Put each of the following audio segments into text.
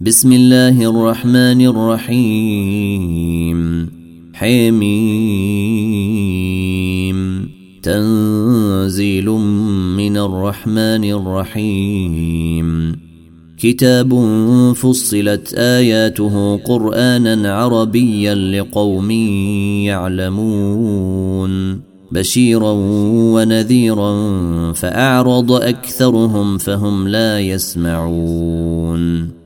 بسم الله الرحمن الرحيم. حميم. تنزيل من الرحمن الرحيم. كتاب فصلت آياته قرآنا عربيا لقوم يعلمون. بشيرا ونذيرا فأعرض أكثرهم فهم لا يسمعون.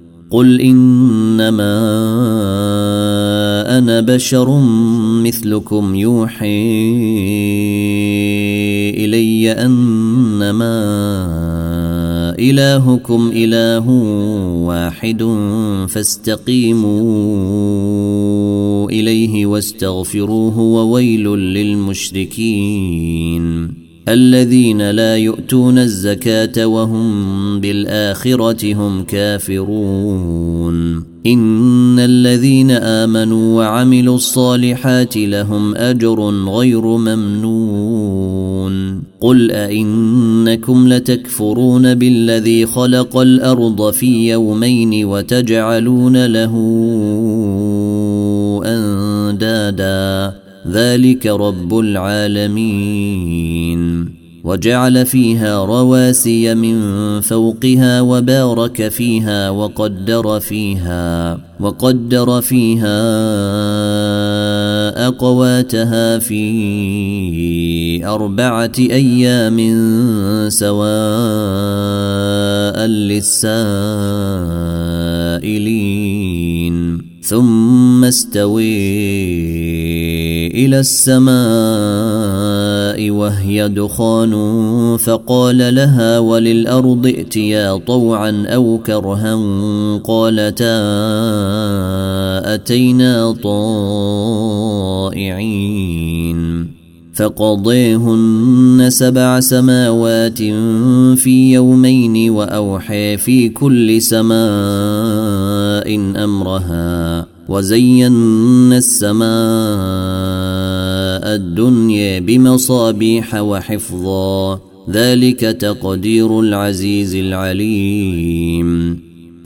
قل إنما أنا بشر مثلكم يوحي إلي أنما إلهكم إله واحد فاستقيموا إليه واستغفروه وويل للمشركين الذين لا يؤتون الزكاة وهم بالآخرة هم كافرون. إن الذين آمنوا وعملوا الصالحات لهم أجر غير ممنون. قل أئنكم لتكفرون بالذي خلق الأرض في يومين وتجعلون له أندادا. ذلك رب العالمين. وجعل فيها رواسي من فوقها وبارك فيها وقدر فيها وقدر فيها أقواتها في أربعة أيام سواء للسائلين. ثم استوي إلى السماء وهي دخان فقال لها وللأرض ائتيا طوعا أو كرها قالتا أتينا طائعين فقضيهن سبع سماوات في يومين وأوحي في كل سماء أمرها وزينا السماء الدنيا بمصابيح وحفظا. ذلك تقدير العزيز العليم.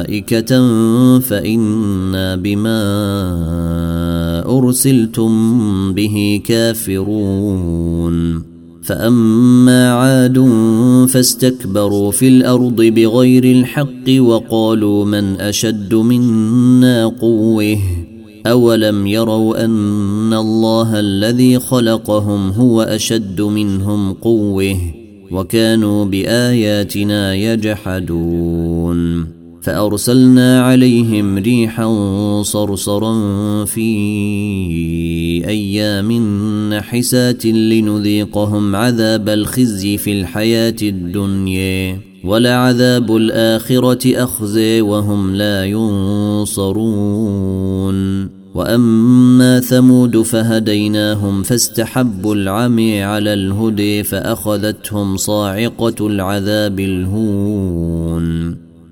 ملائكة فإنا بما أرسلتم به كافرون. فأما عاد فاستكبروا في الأرض بغير الحق وقالوا من أشد منا قوة. أولم يروا أن الله الذي خلقهم هو أشد منهم قوة. وكانوا بآياتنا يجحدون. فأرسلنا عليهم ريحا صرصرا في أيام نحسات لنذيقهم عذاب الخزي في الحياة الدنيا ولعذاب الآخرة أخزي وهم لا ينصرون وأما ثمود فهديناهم فاستحبوا العمي على الهدي فأخذتهم صاعقة العذاب الهون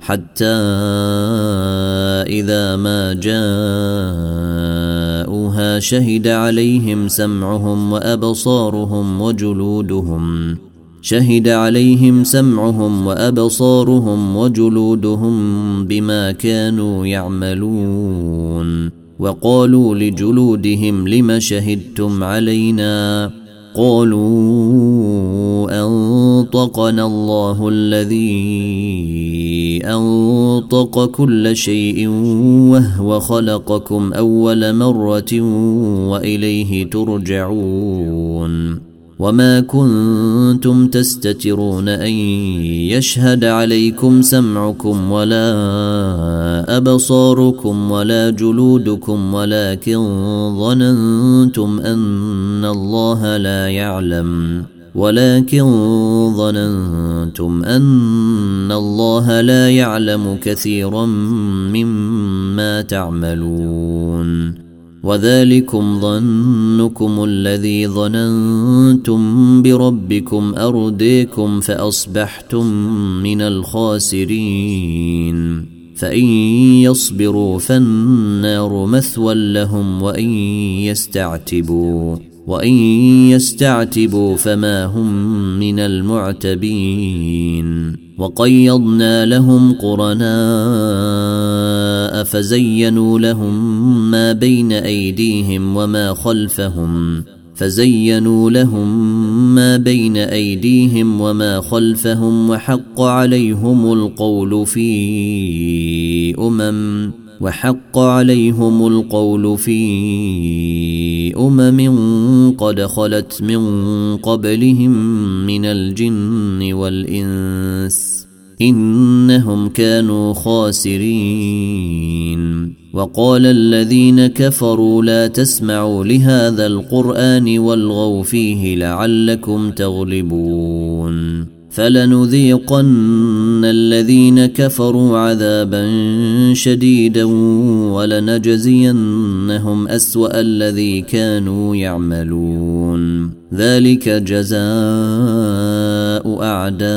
حتى إذا ما جاءوها شهد عليهم سمعهم وأبصارهم وجلودهم. شهد عليهم سمعهم وأبصارهم وجلودهم بما كانوا يعملون. وقالوا لجلودهم لم شهدتم علينا؟ قالوا أنطقنا الله الذي أنطق كل شيء وهو خلقكم أول مرة وإليه ترجعون وما كنتم تستترون أن يشهد عليكم سمعكم ولا أبصاركم ولا جلودكم ولكن ظننتم أن الله لا يعلم ولكن ظننتم أن الله لا يعلم كثيرا مما تعملون. وذلكم ظنكم الذي ظننتم بربكم أرديكم فأصبحتم من الخاسرين. فإن يصبروا فالنار مثوى لهم وإن يستعتبوا. وإن يستعتبوا فما هم من المعتبين. وقيضنا لهم قرناء فزينوا لهم ما بين أيديهم وما خلفهم. فزينوا لهم ما بين أيديهم وما خلفهم وحق عليهم القول في أمم وحق عليهم القول في أمم قد خلت من قبلهم من الجن والإنس إنهم كانوا خاسرين. وقال الذين كفروا لا تسمعوا لهذا القرآن والغوا فيه لعلكم تغلبون. فلنذيقن الذين كفروا عذابا شديدا ولنجزينهم أسوأ الذي كانوا يعملون. ذلك جزاء أعداء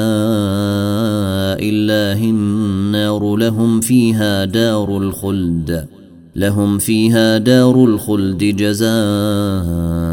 الله. النار لهم فيها دار الخلد. لهم فيها دار الخلد جزاء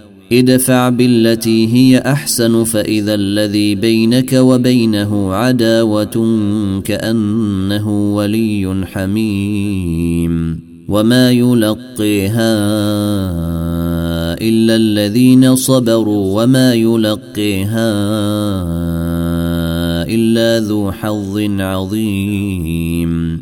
ادفع بالتي هي أحسن فإذا الذي بينك وبينه عداوة كأنه ولي حميم وما يلقيها إلا الذين صبروا وما يلقيها إلا ذو حظ عظيم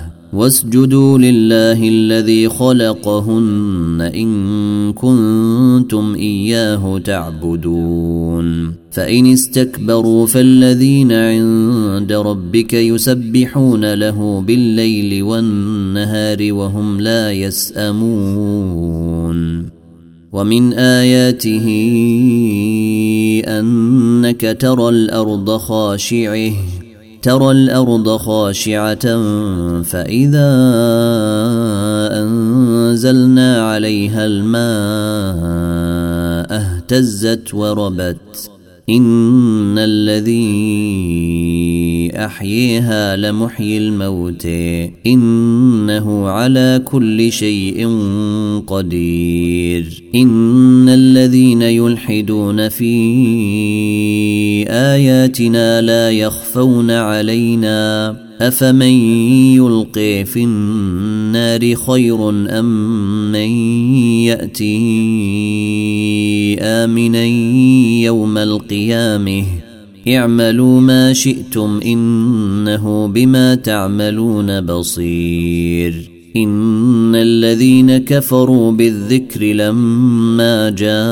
واسجدوا لله الذي خلقهن إن كنتم إياه تعبدون. فإن استكبروا فالذين عند ربك يسبحون له بالليل والنهار وهم لا يسأمون. ومن آياته ان أنك ترى الأرض خاشعة. ترى الأرض خاشعة فإذا أنزلنا عليها الماء اهتزت وربت. إن الذي أحييها لمحيي الموت. إنه على كل شيء قدير. إن الذين يلحدون في آياتنا لا يخفون علينا. أفمن يلقي في النار خير أم من يأتي آمنا يوم القيامة؟ اعملوا ما شئتم إنه بما تعملون بصير. إن الذين كفروا بالذكر لما جاءهم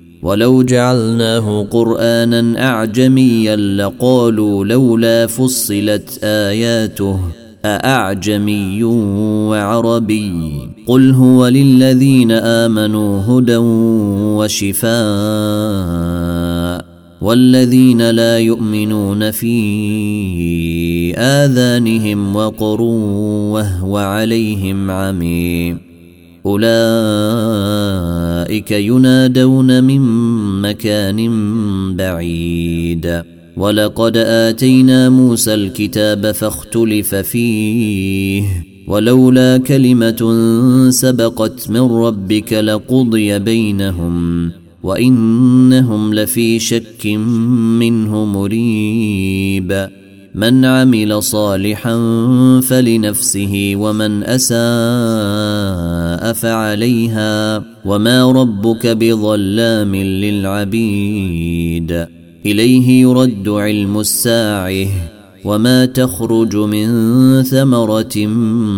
ولو جعلناه قرآنا أعجميا لقالوا لولا فصلت آياته أأعجمي وعربي قل هو للذين آمنوا هدى وشفاء والذين لا يؤمنون في آذانهم وقر وهو عليهم عمي أولئك ينادون من مكان بعيد. ولقد آتينا موسى الكتاب فاختلف فيه. ولولا كلمة سبقت من ربك لقضي بينهم وإنهم لفي شك منه مريب. من عمل صالحا فلنفسه ومن أساء فعليها وما ربك بظلام للعبيد. إليه يرد علم الساعة وما تخرج من ثمرة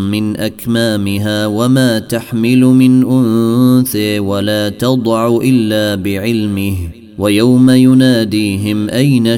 من أكمامها وما تحمل من أنثى ولا تضع إلا بعلمه. ويوم يناديهم أين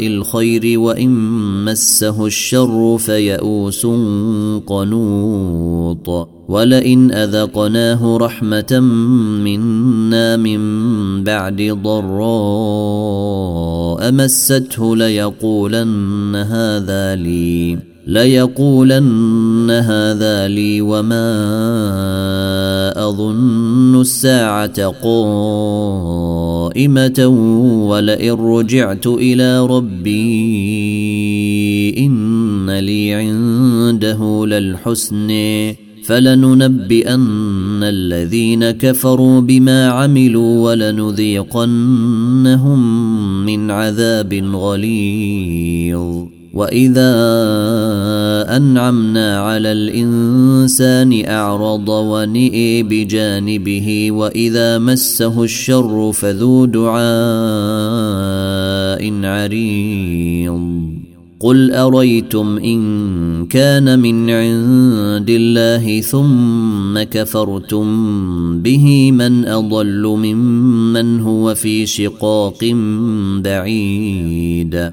الخير وإن مسه الشر فيئوس قنوط ولئن أذقناه رحمة منا من بعد ضراء مسته ليقولن هذا لي. ليقولن هذا لي وما أظن الساعة قائمة ولئن رجعت إلى ربي إن لي عنده للحسن. فلننبئن الذين كفروا بما عملوا ولنذيقنهم من عذاب غليظ. واذا انعمنا على الانسان اعرض ونئي بجانبه واذا مسه الشر فذو دعاء عريض قل اريتم ان كان من عند الله ثم كفرتم به من اضل ممن هو في شقاق بعيد